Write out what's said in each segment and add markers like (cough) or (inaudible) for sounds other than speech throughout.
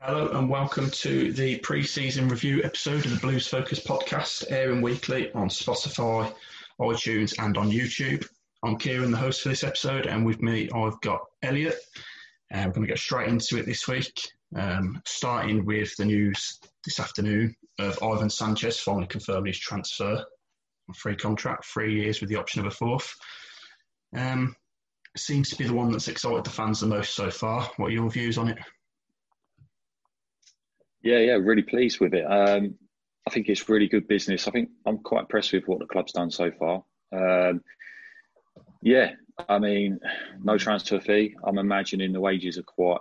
Hello and welcome to the pre-season review episode of the Blues Focus podcast, airing weekly on Spotify, iTunes, and on YouTube. I'm Kieran, the host for this episode, and with me I've got Elliot. Uh, we're going to get straight into it this week, um, starting with the news this afternoon of Ivan Sanchez finally confirming his transfer, on free contract, three years with the option of a fourth. Um, seems to be the one that's excited the fans the most so far. What are your views on it? Yeah, yeah, really pleased with it. Um, I think it's really good business. I think I'm quite impressed with what the club's done so far. Um, yeah, I mean, no transfer fee. I'm imagining the wages are quite,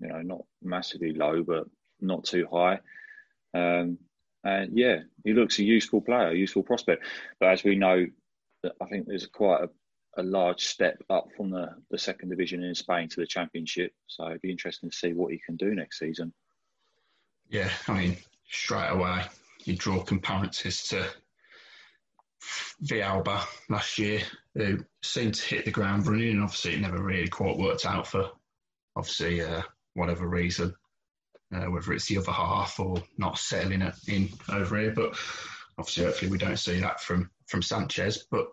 you know, not massively low, but not too high. Um, and yeah, he looks a useful player, a useful prospect. But as we know, I think there's quite a, a large step up from the, the second division in Spain to the championship. So it'd be interesting to see what he can do next season. Yeah, I mean, straight away, you draw comparisons to Villalba last year, who seemed to hit the ground running, and obviously it never really quite worked out for, obviously, uh, whatever reason, uh, whether it's the other half or not settling it in over here. But obviously, hopefully, we don't see that from from Sanchez. But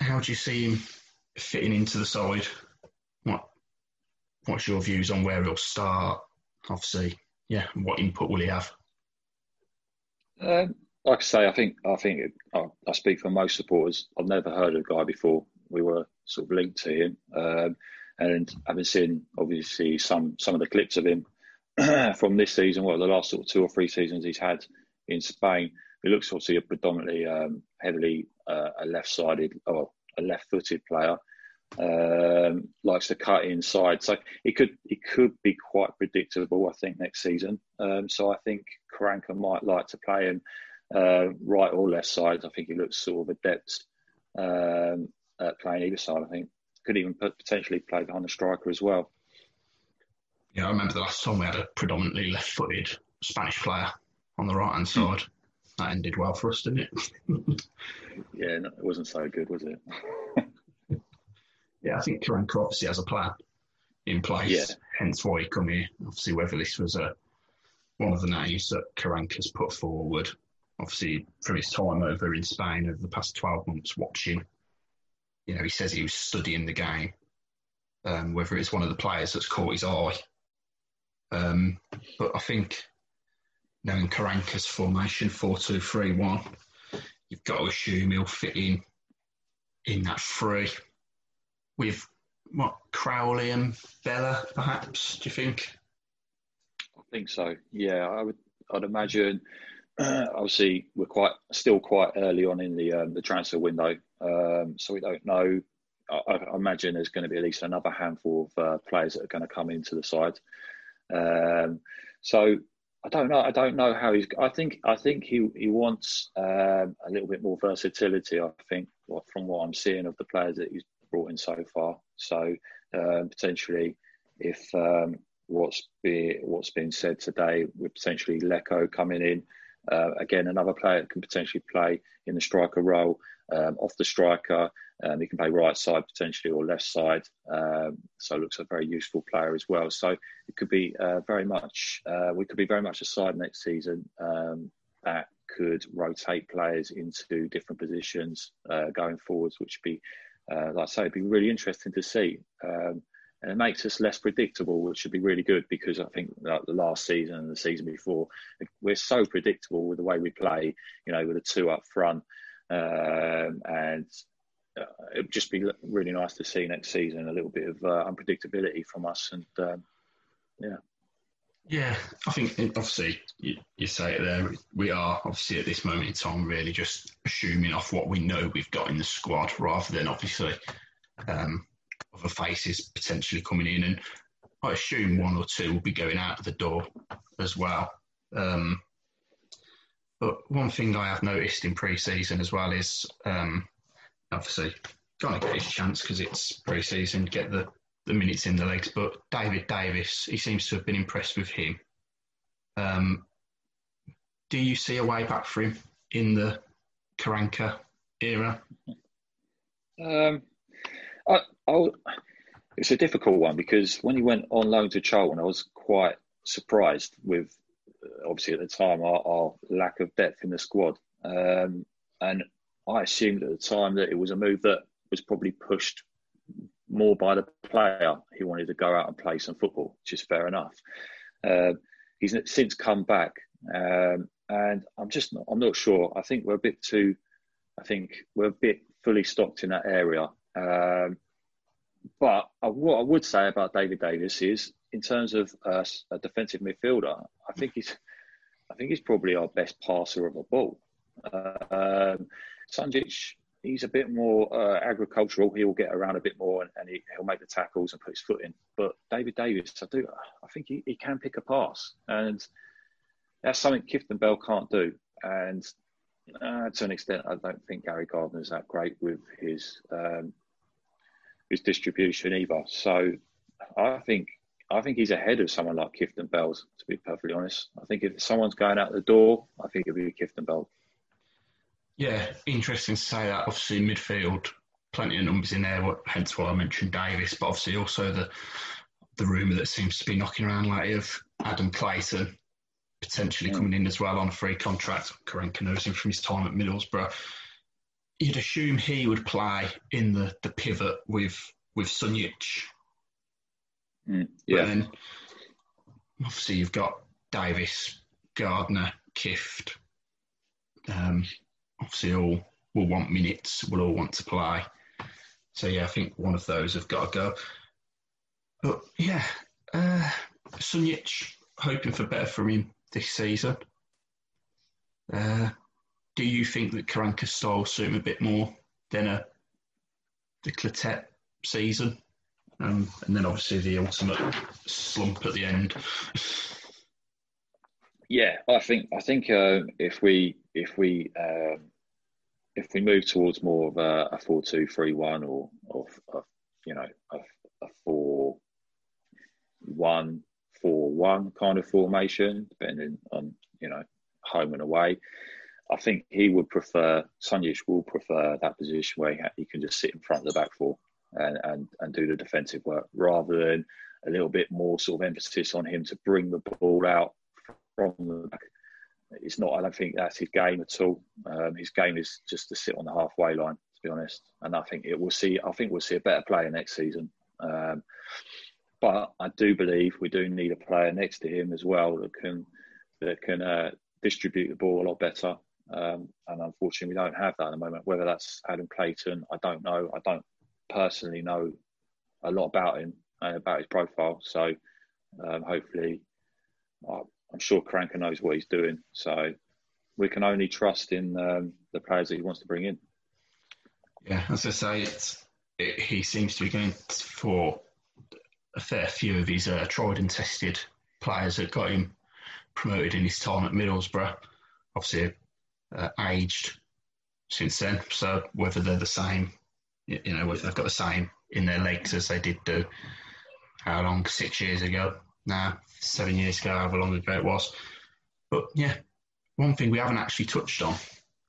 how do you see him fitting into the side? What What's your views on where he'll start? Obviously, yeah, what input will he have? Um, like I say, I think I think it, I, I, speak for most supporters. I've never heard of the guy before. We were sort of linked to him, um, and having seen obviously some some of the clips of him (clears throat) from this season, well, the last sort of two or three seasons he's had in Spain, he looks obviously a predominantly um, heavily uh, a left-sided or a left-footed player. Um, likes to cut inside, so it could it could be quite predictable. I think next season. Um, so I think Karanka might like to play him uh, right or left side. I think he looks sort of adept um, at playing either side. I think could even potentially play behind the striker as well. Yeah, I remember the last time we had a predominantly left-footed Spanish player on the right-hand hmm. side. That ended well for us, didn't it? (laughs) yeah, no, it wasn't so good, was it? (laughs) yeah, I think Karanka obviously has a plan in place. Yeah. Hence why he come here. Obviously, whether this was a one of the names that Karanka's put forward, obviously from his time over in Spain over the past twelve months watching, you know, he says he was studying the game. Um, whether it's one of the players that's caught his eye. Um, but I think knowing Karanka's formation four two three one, you've got to assume he'll fit in in that three with what Crowley and Bela, perhaps? Do you think? I think so. Yeah, I would. I'd imagine. Uh, (clears throat) obviously, we're quite still quite early on in the um, the transfer window, um, so we don't know I, I, imagine there's going to be at least another handful of uh, players that are going to come into the side. Um, so I don't know. I don't know how he's. I think. I think he he wants um, a little bit more versatility. I think from what I'm seeing of the players that he's brought in so far. So um, potentially, if um, what's be what's been said today with potentially Leko coming in, uh, again another player that can potentially play in the striker role um, off the striker. Um, he can play right side potentially or left side. Um, so looks a very useful player as well. So it could be uh, very much, uh, we could be very much a side next season um, that could rotate players into different positions uh, going forwards, which would be, uh, like I say, it'd be really interesting to see. Um, and it makes us less predictable, which should be really good because I think like the last season and the season before, we're so predictable with the way we play, you know, with the two up front. Um, and uh, it would just be really nice to see next season a little bit of uh, unpredictability from us. And um, yeah. Yeah, I think obviously you, you, say it there. We are obviously at this moment in time really just assuming off what we know we've got in the squad rather than obviously um, other faces potentially coming in. And I assume one or two will be going out of the door as well. Um, but one thing I have noticed in pre-season as well is um, obviously going to get his chance because it's pre-season, get the, the minutes in the legs. But David Davis, he seems to have been impressed with him. Um, do you see a way back for him in the Karanka era? Um, I, I, it's a difficult one because when he went on loan to Charlton, I was quite surprised with obviously at the time our, our lack of depth in the squad. Um, and I assumed at the time that it was a move that was probably pushed more by the player. He wanted to go out and play some football, which is fair enough. Uh, he's since come back, um, and I'm just not, I'm not sure. I think we're a bit too. I think we're a bit fully stocked in that area. Um, but I, what I would say about David Davis is in terms of uh, a defensive midfielder, I think he's, I think he's probably our best passer of a ball. Uh, um, Sunjic, he's a bit more uh, agricultural. He'll get around a bit more and, and he, will make the tackles and put his foot in. But David Davis, I do, I think he, he can pick a pass, and that's something Kieftenbeld can't do. And uh, to an extent, I don't think Gary Gardner is that great with his um, his distribution either. So I think I think he's ahead of someone like Kieftenbelds, to be perfectly honest. I think if someone's going out the door, I think it'd be Kieftenbeld. Yeah, interesting to say that. Obviously, midfield, plenty of numbers in there, hence why I mentioned Davis, but obviously also the the rumour that seems to be knocking around lately of Adam Clayton potentially coming in as well on a free contract. Karanka knows him from his time at Middlesbrough. You'd assume he would play in the, the pivot with with Sunjic Mm, yeah. then obviously you've got Davis, Gardner, Kift. Um, obviously all will want minutes, will all want to play. So yeah, I think one of those have got to go. But yeah, uh, hoping for better from him this season. Uh, do you think that Karanka's style suit him a bit more than a the Clotet season? Um, and then obviously the ultimate slump at the end. Yeah, I think I think uh, if we if we um, if we move towards more of a, a four two three one or or you know a, a four one four one kind of formation, depending on you know home and away. I think he would prefer Sunjic will prefer that position where he, he can just sit in front of the back four and, and, and do the defensive work rather than a little bit more sort of emphasis on him to bring the ball out from the back. It's not, I don't think that's his game at all. Um, his game is just to sit on the halfway line, to be honest. And I think it will see, I think we'll see a better player next season. Um, but I do believe we do need a player next to him as well that can that can uh, distribute the ball a lot better. Um, and unfortunately, we don't have that at the moment. Whether that's Adam Clayton, I don't know. I don't personally know a lot about him and about his profile. So um, hopefully, I'm sure Karanka knows what he's doing. So we can only trust in um, the players that he wants to bring in. Yeah, as I say, it's it, he seems to be going for a fair few of his uh, tried and tested players that got him promoted in his time at Middlesbrough. Obviously, uh, aged since then. So whether they're the same, you know, whether they've got the same in their legs as they did do, how long? Six years ago? Now, seven years ago, however long ago it was. But yeah, one thing we haven't actually touched on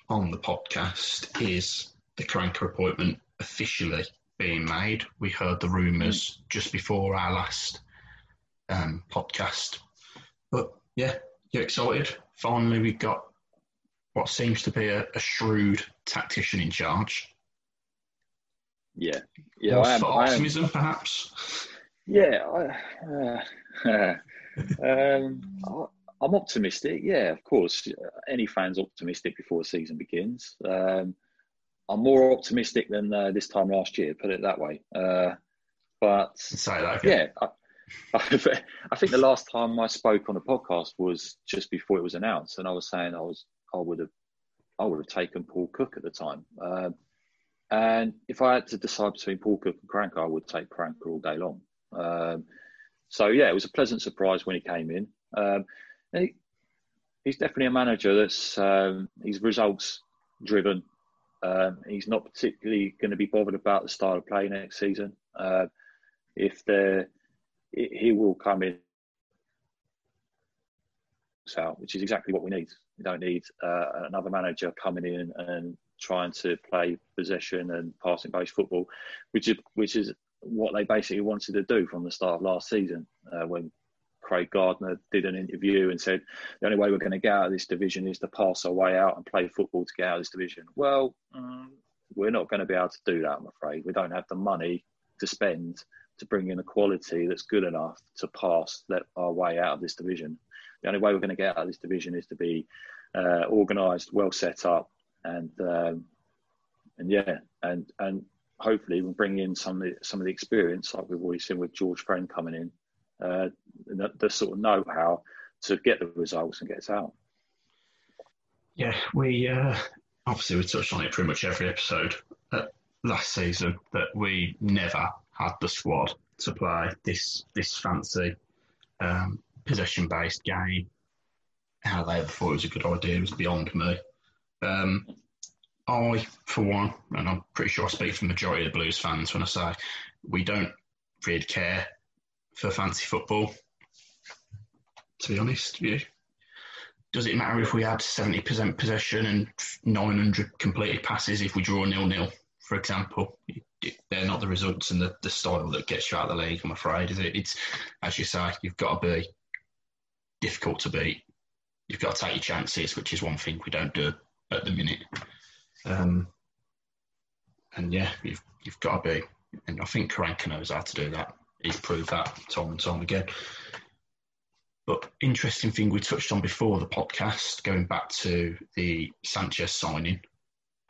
on the podcast is the Karanka appointment officially being made. We heard the rumours just before our last um, podcast. But yeah, you're excited. Finally, we've got what seems to be a, a shrewd tactician in charge. Yeah, yeah. I am, optimism, I am, perhaps. Yeah, I, uh, (laughs) um, I'm optimistic. Yeah, of course. Any fan's optimistic before the season begins. Um, I'm more optimistic than uh, this time last year. Put it that way. Uh, but yeah, I, (laughs) I, think the last time I spoke on a podcast was just before it was announced, and I was saying I was I would have I would have taken Paul Cook at the time. Um, and if I had to decide between Paul Cook and Karanka, I would take Karanka all day long. Um, so yeah, it was a pleasant surprise when he came in. Um, he, he's definitely a manager that's um, he's results driven. Um, he's not particularly going to be bothered about the style of play next season. Uh, if he will come in out, which is exactly what we need. We don't need uh, another manager coming in and trying to play possession and passing based football, which is which is what they basically wanted to do from the start of last season uh, when Craig Gardner did an interview and said the only way we're going to get out of this division is to pass our way out and play football to get out of this division. Well, um, we're not going to be able to do that, I'm afraid. We don't have the money to spend to bring in a quality that's good enough to pass that our way out of this division. The only way we're going to get out of this division is to be uh, organised, well set up, and um, and yeah, and and hopefully we'll bring in some of the, some of the experience like we've already seen with George Friend coming in, uh, the, the sort of know-how to get the results and get us out. Yeah, we uh, obviously we touched on it pretty much every episode uh, last season that we never had the squad to play this this fancy um, possession based game. How they ever thought it was a good idea was beyond me. Um, I, for one, and I'm pretty sure I speak for the majority of the Blues fans when I say we don't really care for fancy football. To be honest you, does it matter if we had 70% possession and 900 completed passes if we draw nil nil, for example? They're not the results and the, the style that gets you out of the league, I'm afraid, is it? It's, as you say, you've got to be difficult to beat. You've got to take your chances, which is one thing we don't do at the minute. Um, and yeah, you've you've got to be, and I think Karanka knows how to do that. He's proved that time and time again. But interesting thing we touched on before the podcast, going back to the Sanchez signing,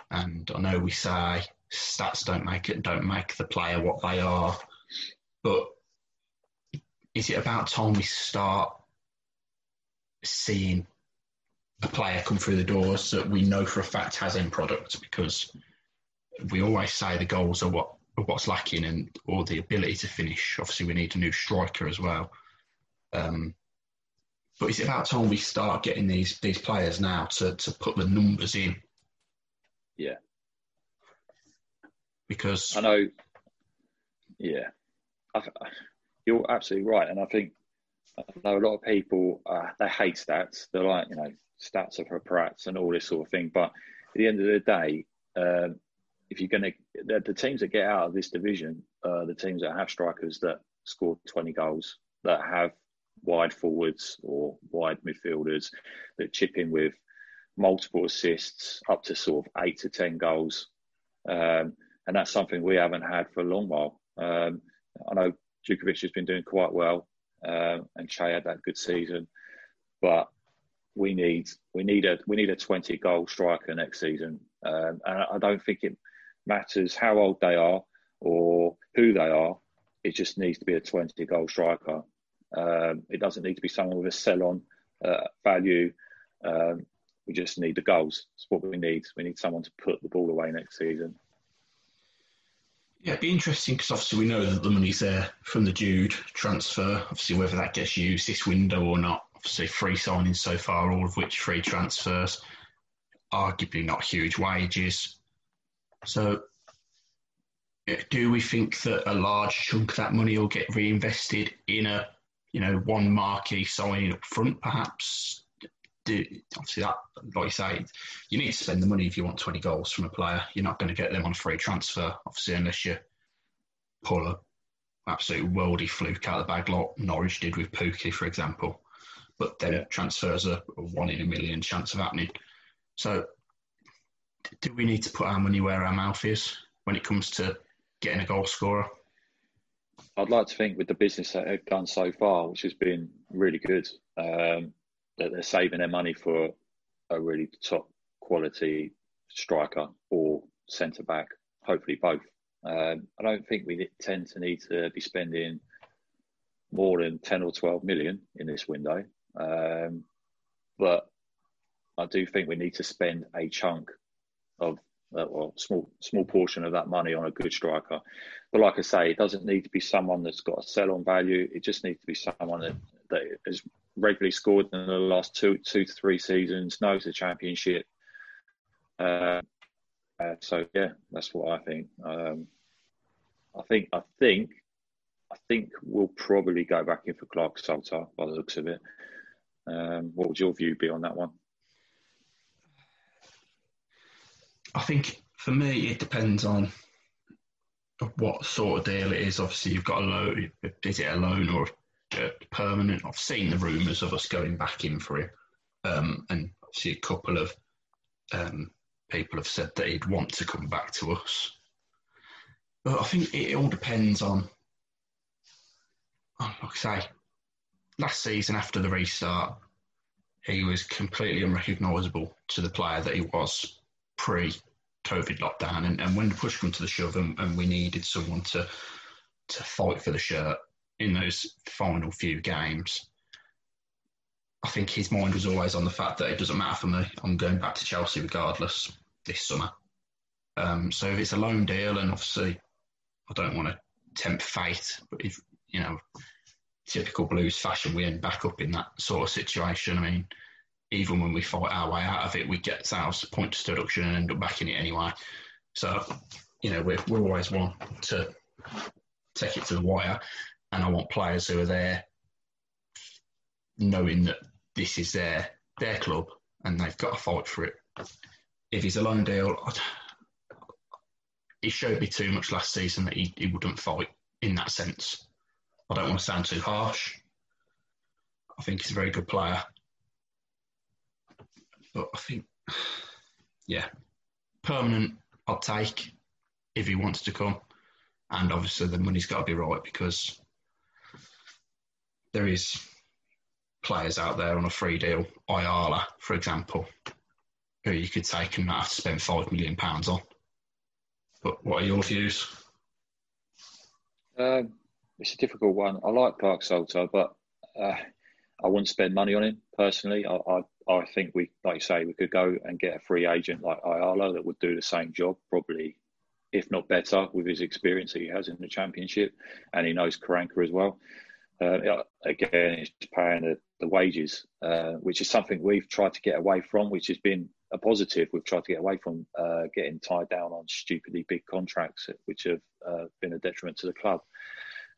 and I know we say stats don't make it, don't make the player what they are, but is it about time we start seeing a player come through the doors that we know for a fact has end product because we always say the goals are what are what's lacking and or the ability to finish. Obviously, we need a new striker as well. Um, but is it about time we start getting these these players now to to put the numbers in? Yeah. Because I know. Yeah, I, you're absolutely right, and I think I know a lot of people uh, they hate stats. They're like, you know, stats are for prats and all this sort of thing. But at the end of the day, uh, if you're going to the, teams that get out of this division, uh, the teams that have strikers that score 20 goals, that have wide forwards or wide midfielders that chip in with multiple assists, up to sort of eight to 10 goals. Um, and that's something we haven't had for a long while. Um, I know Jutkiewicz has been doing quite well uh, and Che had that good season. But we need we need a we need a twenty goal striker next season, um, and I don't think it matters how old they are or who they are. It just needs to be a twenty goal striker. Um, it doesn't need to be someone with a sell on uh, value. Um, we just need the goals. It's what we need. We need someone to put the ball away next season. Yeah, it'd be interesting because obviously we know that the money's there from the Jude transfer. Obviously, whether that gets used this window or not. Obviously, free signings so far, all of which free transfers, arguably not huge wages. So, do we think that a large chunk of that money will get reinvested in a, you know, one marquee signing up front, perhaps? Do, obviously, that, like you say, you need to spend the money if you want 20 goals from a player. You're not going to get them on free transfer, obviously, unless you pull a absolute worldy fluke out of the bag, like Norwich did with Pukki, for example. But then yeah. transfers are a one in a million chance of happening. So, do we need to put our money where our mouth is when it comes to getting a goal scorer? I'd like to think with the business that they've done so far, which has been really good, um, that they're saving their money for a really top quality striker or centre back, hopefully both. Um, I don't think we tend to need to be spending more than 10 or 12 million in this window. Um, but I do think we need to spend a chunk of uh, well, small small portion of that money on a good striker. But like I say, it doesn't need to be someone that's got a sell on value. It just needs to be someone that, that has regularly scored in the last two two to three seasons, knows the championship. Uh, uh, so yeah, that's what I think. Um, I think I think I think we'll probably go back in for Clarke-Salter by the looks of it. Um, what would your view be on that one? I think for me, it depends on what sort of deal it is. Obviously, you've got a loan. Is it a loan or permanent? I've seen the rumours of us going back in for him, um, and obviously a couple of um, people have said that he'd want to come back to us. But I think it all depends on, like I say, last season after the restart, he was completely unrecognisable to the player that he was pre COVID lockdown. And, and when the push came to the shove and, and we needed someone to to fight for the shirt in those final few games, I think his mind was always on the fact that it doesn't matter for me. I'm going back to Chelsea regardless this summer. Um, so if it's a loan deal, and obviously I don't want to tempt fate, but if you know, typical Blues fashion, we end back up in that sort of situation. I mean, even when we fight our way out of it, we get ourselves points deduction and end up back in it anyway. So, you know, we're, we're always one to take it to the wire. And I want players who are there knowing that this is their their club and they've got to fight for it. If he's a loan deal, he showed me too much last season that he, he wouldn't fight in that sense. I don't want to sound too harsh. I think he's a very good player. But I think, yeah, permanent, I'll take if he wants to come. And obviously, the money's got to be right because there is players out there on a free deal, Ayala, for example, who you could take and not have to spend five million pounds on. But what are your views? Um, it's a difficult one. I like Clarke-Salter, but uh, I wouldn't spend money on him personally. I, I, I think we, like you say, we could go and get a free agent like Ayala that would do the same job, probably, if not better, with his experience that he has in the championship, and he knows Karanka as well. Uh, again, paying the, the wages, uh, which is something we've tried to get away from, which has been a positive. We've tried to get away from uh, getting tied down on stupidly big contracts, which have uh, been a detriment to the club,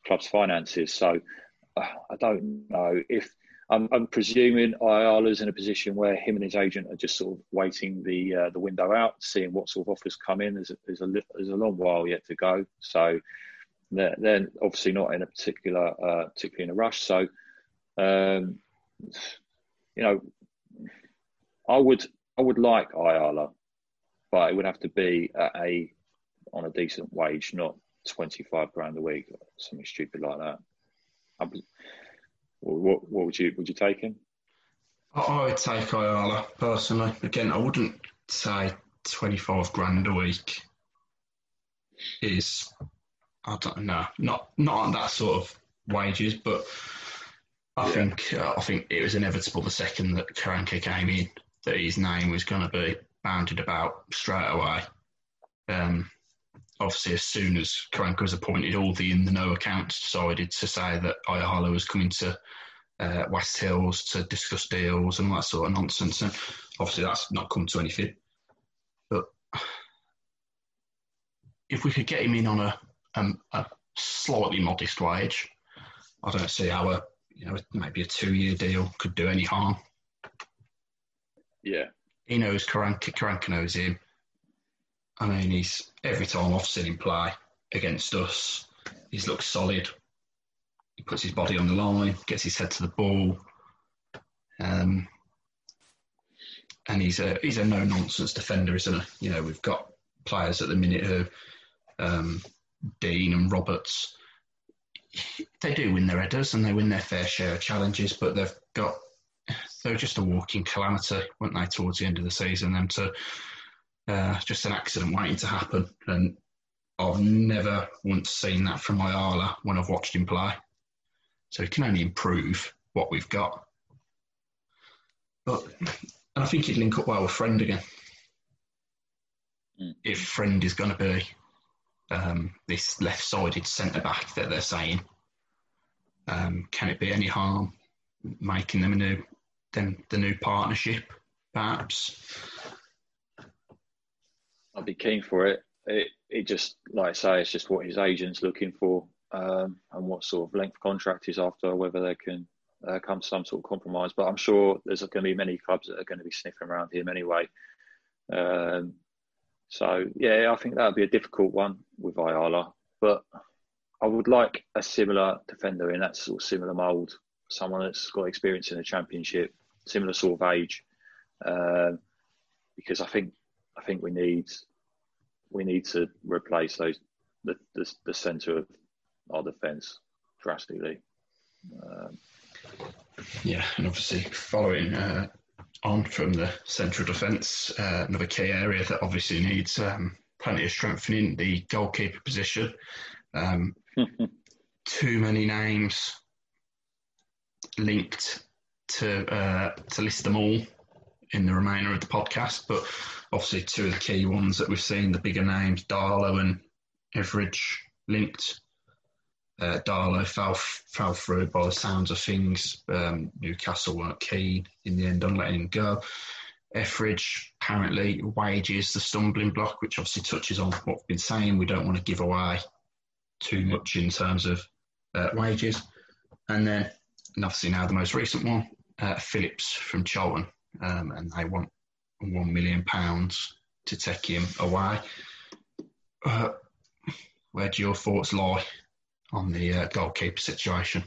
club's finances. So uh, I don't know if I'm, I'm, presuming Ayala's in a position where him and his agent are just sort of waiting the uh, the window out, seeing what sort of offers come in. There's a, there's a, there's a long while yet to go, so they're, they're obviously not in a particular uh, particularly in a rush. So, um, you know, I would I would like Ayala, but it would have to be at a on a decent wage, not twenty five grand a week, or something stupid like that. I, what, what would you would you take him? I would take Ayala personally. Again, I wouldn't say twenty five grand a week is I don't know, not not on that sort of wages, but I yeah. think uh, I think it was inevitable the second that Karanka came in that his name was going to be bounded about straight away. Um, obviously, as soon as Karanka was appointed, all the in the know accounts decided to say that Ayala was coming to uh, Wast Hills to discuss deals and all that sort of nonsense. And obviously, that's not come to anything. But if we could get him in on a, um, a slightly modest wage, I don't see how a you know maybe a two year deal could do any harm. Yeah, he knows Karanka, Karanka knows him. I mean, he's every time I've seen him play against us, he's looked solid. He puts his body on the line, gets his head to the ball, um, and he's a he's a no nonsense defender, isn't he? You know, we've got players at the minute who um, Dean and Roberts. They do win their headers and they win their fair share of challenges, but they've got they're just a walking calamity, weren't they, towards the end of the season? Them to uh, just an accident waiting to happen, and I've never once seen that from Ayala when I've watched him play. So he can only improve what we've got. But and I think he'd link up well with Friend again. Mm. If Friend is going to be um, this left-sided centre back that they're saying, um, can it be any harm making them a new then the new partnership, perhaps? I'd be keen for it. It, it just, like I say, it's just what his agent's looking for um, and what sort of length contract is after, whether they can uh, come to some sort of compromise. But I'm sure there's going to be many clubs that are going to be sniffing around him anyway. Um, so, yeah, I think that would be a difficult one with Ayala. But I would like a similar defender in that sort of similar mould, someone that's got experience in the championship, similar sort of age, um, because I think I think we need we need to replace those the the, the centre of our defence drastically. Um, yeah, and obviously following uh, on from the central defence, uh, another key area that obviously needs um, plenty of strengthening the goalkeeper position. Um, (laughs) too many names linked to uh, to list them all in the remainder of the podcast, but obviously two of the key ones that we've seen, the bigger names, Darlow and Etheridge linked. Uh, Darlow fell, fell through by the sounds of things. Um, Newcastle weren't keen in the end on letting him go. Etheridge, apparently, wages the stumbling block, which obviously touches on what we've been saying. We don't want to give away too much in terms of uh, wages. And then, and obviously now the most recent one, uh, Phillips from Charlton, um, and they want one million pounds to take him away. Uh, where do your thoughts lie on the uh, goalkeeper situation?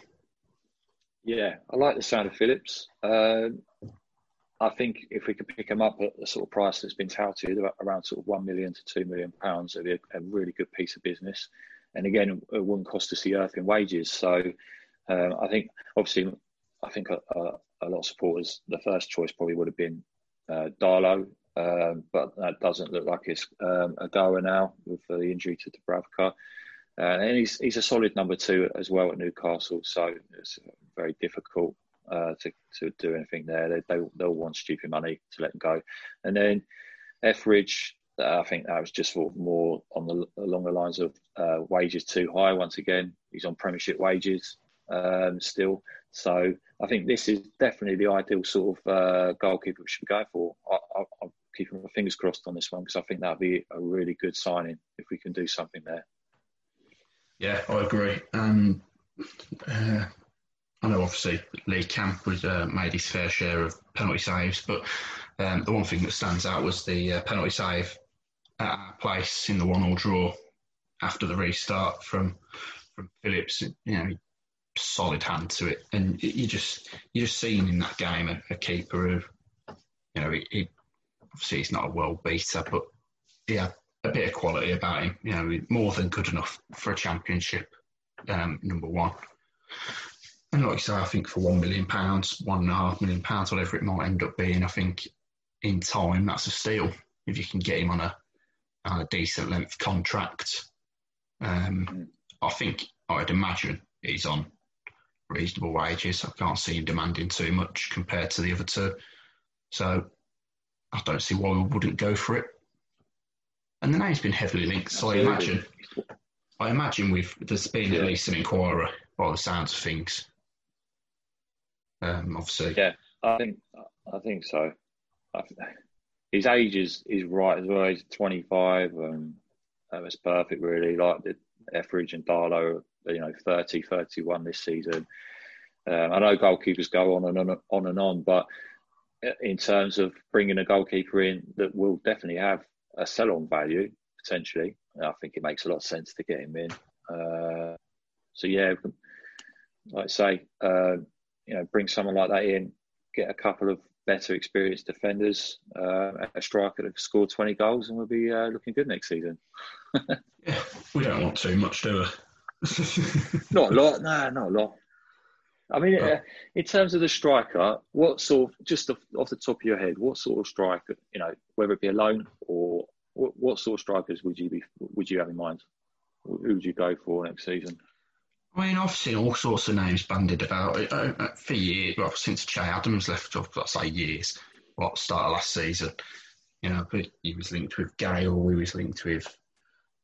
Yeah, I like the sound of Phillips. Um, I think if we could pick him up at the sort of price that's been touted, around sort of one million to two million pounds, it'd be a, a really good piece of business. And again, it wouldn't cost us the earth in wages. So um, I think, obviously, I think a, a, a, lot of supporters, the first choice probably would have been uh, Darlow, um, but that doesn't look like it's um, a goer now with the injury to Dubravka. Uh, and he's he's a solid number two as well at Newcastle, so it's very difficult uh, to to do anything there. They, they they'll want stupid money to let him go, and then Etheridge. Uh, I think that was just of more on the along the lines of uh, wages too high. Once again, he's on Premiership wages um, still, so I think this is definitely the ideal sort of uh, goalkeeper we should be going for. I, am keeping my fingers crossed on this one because I think that'd be a really good signing if we can do something there. Yeah, I agree. Um, uh, I know obviously Lee Camp was uh, made his fair share of penalty saves, but um, the one thing that stands out was the uh, penalty save at our place in the one-all draw after the restart from from Phillips. You know, solid hand to it, and you just you just seen in that game a, a keeper who, you know, he, he, obviously he's not a world beater, but had a bit of quality about him. You know, more than good enough for a championship um, number one. And like you say, I think for one million pounds, one and a half million pounds, whatever it might end up being, I think in time that's a steal if you can get him on a, a decent length contract. Um, I think I'd imagine he's on reasonable wages. I can't see him demanding too much compared to the other two. So I don't see why we wouldn't go for it. And the name's been heavily linked, so I imagine, I imagine we've there's been yeah. at least an inquiry by the sounds of things. Um, obviously, yeah, I think I think so. I, his age is, is right as well. He's 25, and that was perfect, really. Like the Etheridge and Darlow, you know, 30, 31 this season. Um, I know goalkeepers go on and on, on and on, but in terms of bringing a goalkeeper in that will definitely have a sell-on value potentially, I think it makes a lot of sense to get him in. Uh, so yeah, like I say, uh, you know, bring someone like that in, get a couple of better experienced defenders, uh, a striker that have scored 20 goals, and we'll be uh, looking good next season. (laughs) yeah, we don't want too much, do we? (laughs) not a lot, no, not a lot. I mean, uh, in terms of the striker, what sort of, just off the top of your head, what sort of striker, you know, whether it be alone or what, sort of strikers would you be, would you have in mind? Who would you go for next season? I mean, I've seen all sorts of names bandied about uh, uh, for years. Well, since Che Adams left off, let's say years. What started last season? You know, he was linked with Gayle. He was linked with,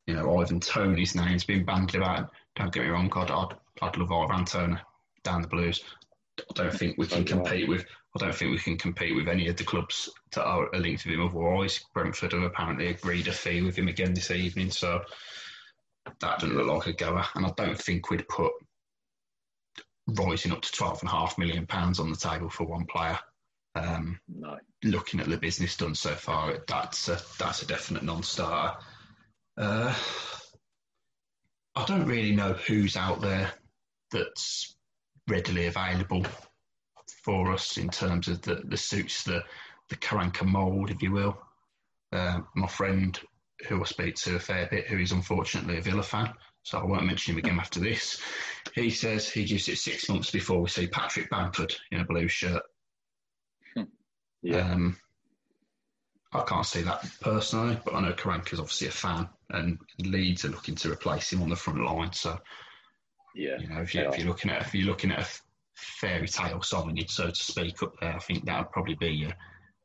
you know, Ivan Toney's name's been bandied about. Don't get me wrong, God, I'd, I'd love Ivan Toney down the Blues. I don't think we can compete with. I don't think we can compete with any of the clubs that are linked with him. Otherwise, Brentford have apparently agreed a fee with him again this evening. So that doesn't look like a goer. And I don't think we'd put rising up to twelve and a half million pounds on the table for one player. Um, no. Looking at the business done so far, that's a, that's a definite non-starter. Uh, I don't really know who's out there that's readily available for us in terms of the, the suits the the Karanka mould, if you will. Uh, my friend who I speak to a fair bit, who is unfortunately a Villa fan, so I won't mention him again after this. He says he gives it six months before we see Patrick Bamford in a blue shirt. Hmm. Yeah. Um, I can't see that personally, but I know Karanka's obviously a fan, and Leeds are looking to replace him on the front line. So, yeah, you know, if, you, if you're looking at if you're looking at a fairy tale signing, so to speak, up there, I think that would probably be your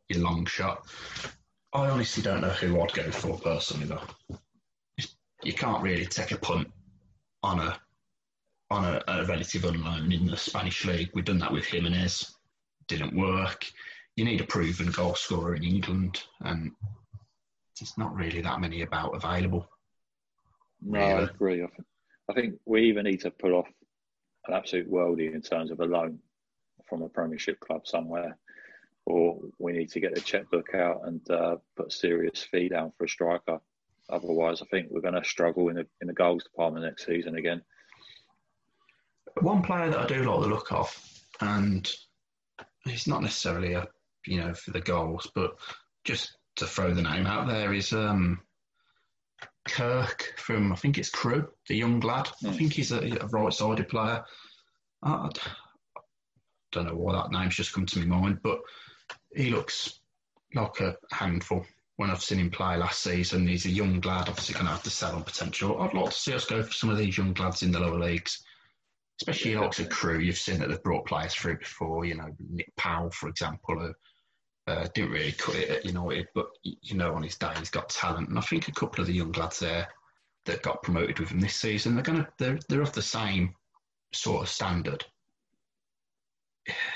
your long shot. I honestly don't know who I'd go for personally, though. You can't really take a punt on a on a, a relative unknown in the Spanish league. We've done that with Giménez, didn't work. You need a proven goal scorer in England, and there's not really that many about available. No, really. I agree. I think, I think we even need to put off an absolute worldie in terms of a loan from a Premiership club somewhere or we need to get the checkbook out and uh, put a serious fee down for a striker. Otherwise, I think we're going to struggle in the in the goals department next season again. One player that I do like the look of, and he's not necessarily a you know for the goals, but just to throw the name out there is um, Kirk from I think it's Crewe, the young lad. I hmm. think he's a, a right-sided player. I, I don't know why that name's just come to my mind, but he looks like a handful when I've seen him play last season. He's a young lad, obviously going to have to sell on potential. I'd like to see us go for some of these young lads in the lower leagues, especially yeah, like a Crewe. You've seen that they've brought players through before, you know, Nick Powell, for example, who uh, didn't really cut it at United, but, you know, on his day he's got talent. And I think a couple of the young lads there that got promoted with him this season, they're going to, they're, they're of the same sort of standard.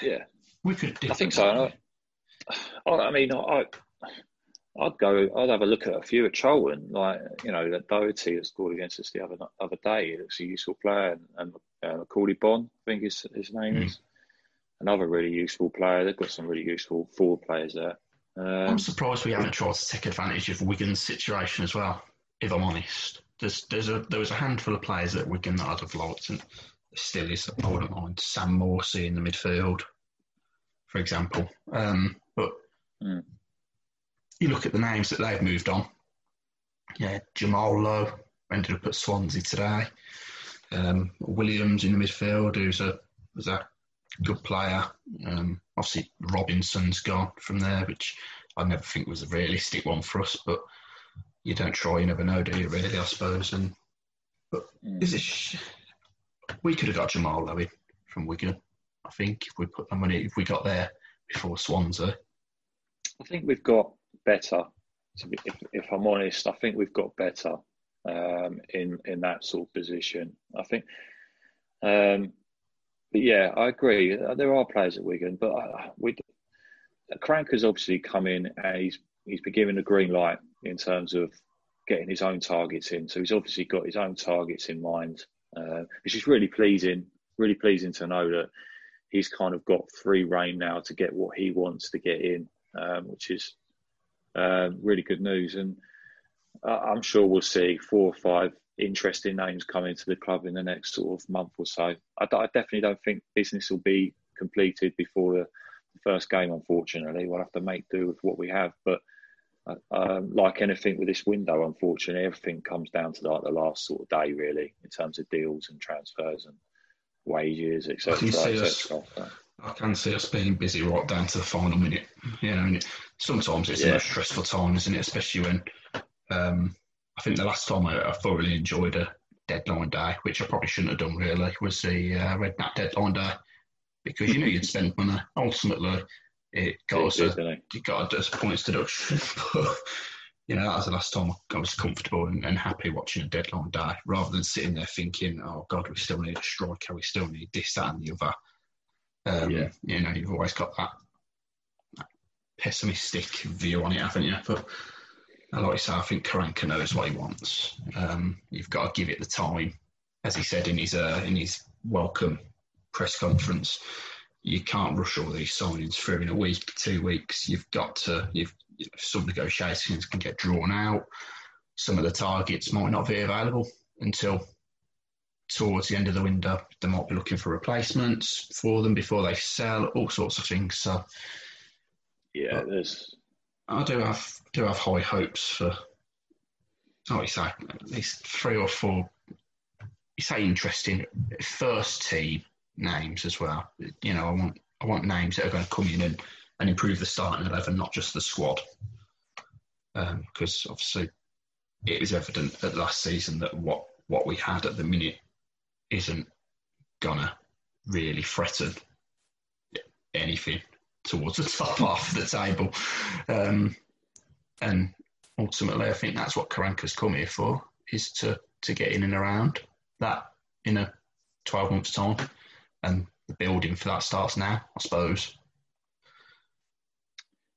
Yeah. We could. I think so. I mean, I, I'd go. I'd have a look at a few at Charlton, like you know that Doherty that scored against us the other other day. Looks a useful player, and, and uh, Bond, I think his his name mm. is another really useful player. They've got some really useful forward players there. Um, I'm surprised we haven't tried to take advantage of Wigan's situation as well. If I'm honest, there's there's a there was a handful of players at Wigan that I'd have liked, and still is. I wouldn't mind Sam Morsy in the midfield, for example. Um, but mm. you look at the names that they've moved on. Yeah, Jamal Lowe ended up at Swansea today. Um, Williams in the midfield, who's a was a good player. Um, obviously, Robinson's gone from there, which I never think was a realistic one for us. But you don't try, you never know, do you? Really, I suppose. And but mm. is it? Sh- we could have got Jamal Lowe from Wigan. I think if we put the money, if we got there before Swansea. I think we've got better be, if, if, I'm honest, I think we've got better um, in in that sort of position. I think, um, but yeah, I agree. There are players at Wigan, but uh, we Karanka has obviously come in and he's he's been given a green light in terms of getting his own targets in. So he's obviously got his own targets in mind, uh, which is really pleasing. Really pleasing to know that he's kind of got free reign now to get what he wants to get in, um, which is uh, really good news. And I'm sure we'll see four or five interesting names coming to the club in the next sort of month or so. I, I definitely don't think business will be completed before the, the first game. Unfortunately, we'll have to make do with what we have, but um, like anything with this window, unfortunately, everything comes down to like the last sort of day, really, in terms of deals and transfers and wages, etc. I can see us being busy right down to the final minute. You know, sometimes it's yeah. the most stressful time, isn't it? Especially when um, I think the last time I, I, thoroughly enjoyed a deadline day, which I probably shouldn't have done really, was the uh, Redknapp deadline day because you knew you'd spend money. Ultimately, it got us a, it got us points deduction. (laughs) but, you know, that was the last time I was comfortable and, and, happy watching a deadline day rather than sitting there thinking, oh, God, we still need a striker, we still need this, that, and the other. Um, yeah. You know, you've always got that, that, pessimistic view on it, haven't you? But like I say, I think Karanka knows what he wants. Um, you've got to give it the time, as he said in his uh, in his welcome press conference you can't rush all these signings through in a week, two weeks. You've got to, you've, some negotiations can get drawn out. Some of the targets might not be available until towards the end of the window. They might be looking for replacements for them before they sell, all sorts of things. So, yeah, there's. I do have do have high hopes for. Like you say, at least three or four. You say interesting first team names as well. You know, I want I want names that are going to come in and, and improve the starting eleven, not just the squad. Because um, obviously, it was evident at last season that what what we had at the minute isn't gonna really threaten anything towards the top half of the table. Um, and ultimately, I think that's what Karanka's come here for: is to to get in and around that in a twelve months' time and the building for that starts now, I suppose.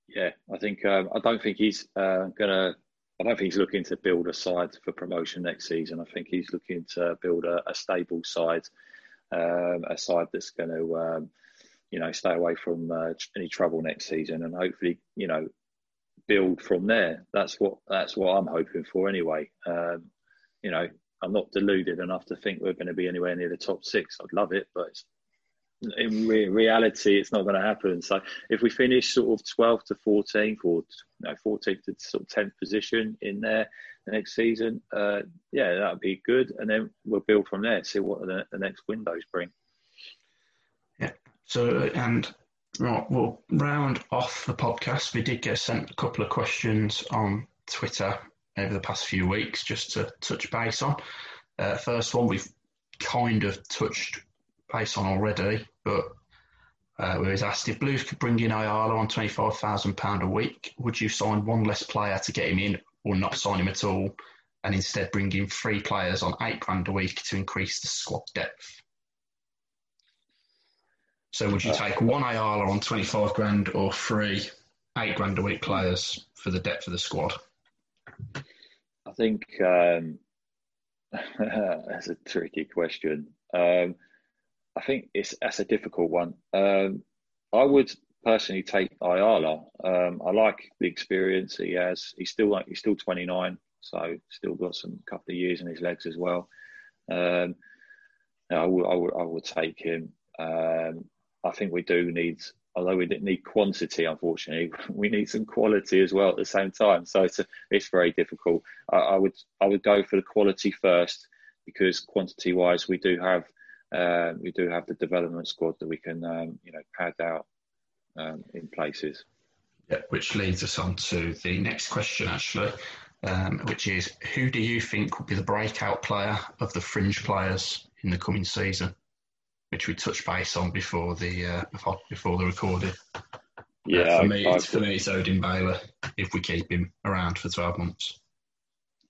Yeah, I think um, I don't think he's uh, gonna. I don't think he's looking to build a side for promotion next season. I think he's looking to build a, a stable side, um, a side that's going to, um, you know, stay away from uh, any trouble next season, and hopefully, you know, build from there. That's what that's what I'm hoping for anyway. Um, you know, I'm not deluded enough to think we're going to be anywhere near the top six. I'd love it, but in re- reality, it's not going to happen. So if we finish sort of 12 to 14th or you know, 14th to sort of 10th position in there the next season, uh, yeah, that would be good. And then we'll build from there, see what the, the next windows bring. Yeah. So, and right, we'll round off the podcast. We did get sent a couple of questions on Twitter over the past few weeks just to touch base on. Uh, first one, we've kind of touched base on already, but uh, we was asked if Blues could bring in Ayala on £25,000 a week, would you sign one less player to get him in or not sign him at all and instead bring in three players on eight grand a week to increase the squad depth? So would you uh, take one Ayala on 25 grand or three eight grand a week players for the depth of the squad? I think um, (laughs) that's a tricky question. Um, I think it's that's a difficult one. Um, I would personally take Ayala. Um, I like the experience he has. He's still like he's still 29, so still got some couple of years in his legs as well. Um, I would, I would, I would take him. Um, I think we do need, although we didn't need quantity, unfortunately, (laughs) we need some quality as well at the same time. So it's a, it's very difficult. I, I would I would go for the quality first because quantity wise we do have uh, we do have the development squad that we can, um, you know, pad out um, in places. Yeah, which leads us on to the next question, actually, um, which is who do you think will be the breakout player of the fringe players in the coming season? Which we touched base on before the uh, before, before the recording. Yeah, Uh, for me, I it's, for me, it's Odin Bailey if we keep him around for 12 months.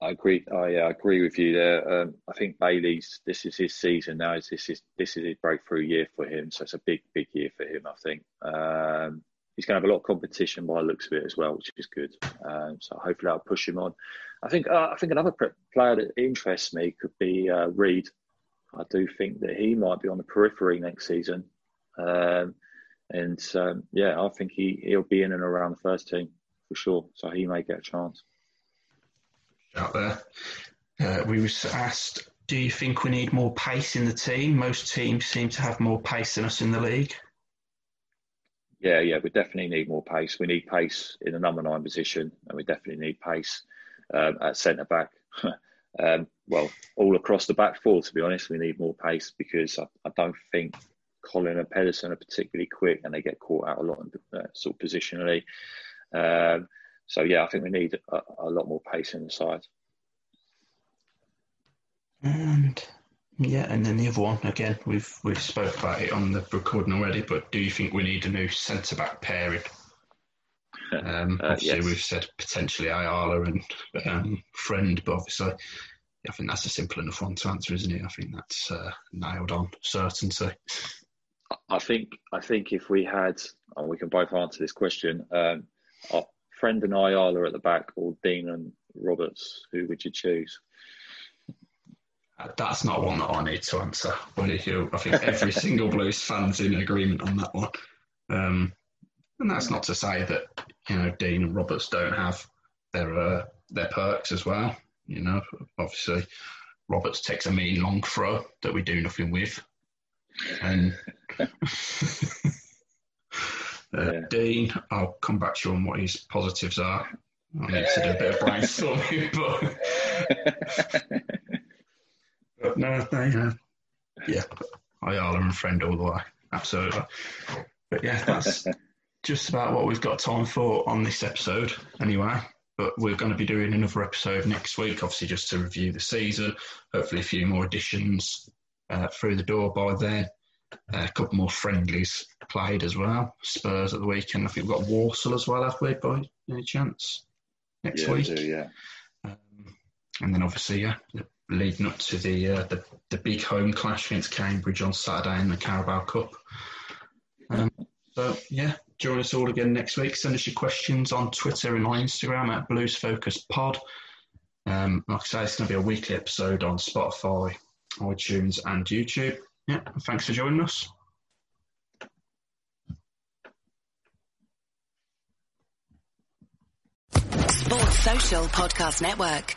I agree. I uh, agree with you there. Um, I think Bailey's. This is his season now. This is this is his breakthrough year for him. So it's a big, big year for him. I think um, he's going to have a lot of competition by the looks of it as well, which is good. Um, so hopefully that'll push him on. I think. Uh, I think another pre- player that interests me could be uh, Reed. I do think that he might be on the periphery next season. Um, and um, yeah, I think he he'll be in and around the first team for sure. So he may get a chance. out there. Uh, we was asked, do you think we need more pace in the team? Most teams seem to have more pace than us in the league. Yeah, yeah, we definitely need more pace. We need pace in the number nine position, and we definitely need pace um, at centre back. (laughs) um, well, all across the back four, to be honest, we need more pace because I, I don't think Colin and Pedersen are particularly quick, and they get caught out a lot, in, uh, sort of positionally. Um, so yeah, I think we need a, a lot more pace in the side. And yeah, and then the other one again, we've we've spoke about it on the recording already. But do you think we need a new centre back pairing? Um, Uh, obviously, yes. we've said potentially Ayala and um, Friend, but obviously, I think that's a simple enough one to answer, isn't it? I think that's uh, nailed on certainty. I think I think if we had, and we can both answer this question, um, our friend and Ayala at the back, or Dean and Roberts, who would you choose? Uh, That's not one that I need to answer. But I think every (laughs) single Blues fan's in agreement on that one. Um, and that's not to say that you know Dean and Roberts don't have their uh, their perks as well. You know, obviously Roberts takes a mean long throw that we do nothing with, and (laughs) (laughs) uh, Yeah. Dean, I'll come back to you on what his positives are. I need to do a bit of brainstorming, (laughs) but, but no, they, uh, yeah, Ayala and friend all the way, absolutely. But yeah, that's just about what we've got time for on this episode, anyway. But we're going to be doing another episode next week, obviously, just to review the season. Hopefully, a few more additions uh, through the door by then. Uh, a couple more friendlies played as well. Spurs at the weekend. I think we've got Warsaw as well, have we, by any chance? Next yeah, we week. do, yeah. Um, and then obviously, yeah, leading up to the, uh, the the big home clash against Cambridge on Saturday in the Carabao Cup. Um, so yeah, join us all again next week. Send us your questions on Twitter and on Instagram at Blues Focus Pod. Um, like I say, it's going to be a weekly episode on Spotify, iTunes, and YouTube. Yeah, thanks for joining us. Sports Social Podcast Network.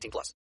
18 plus.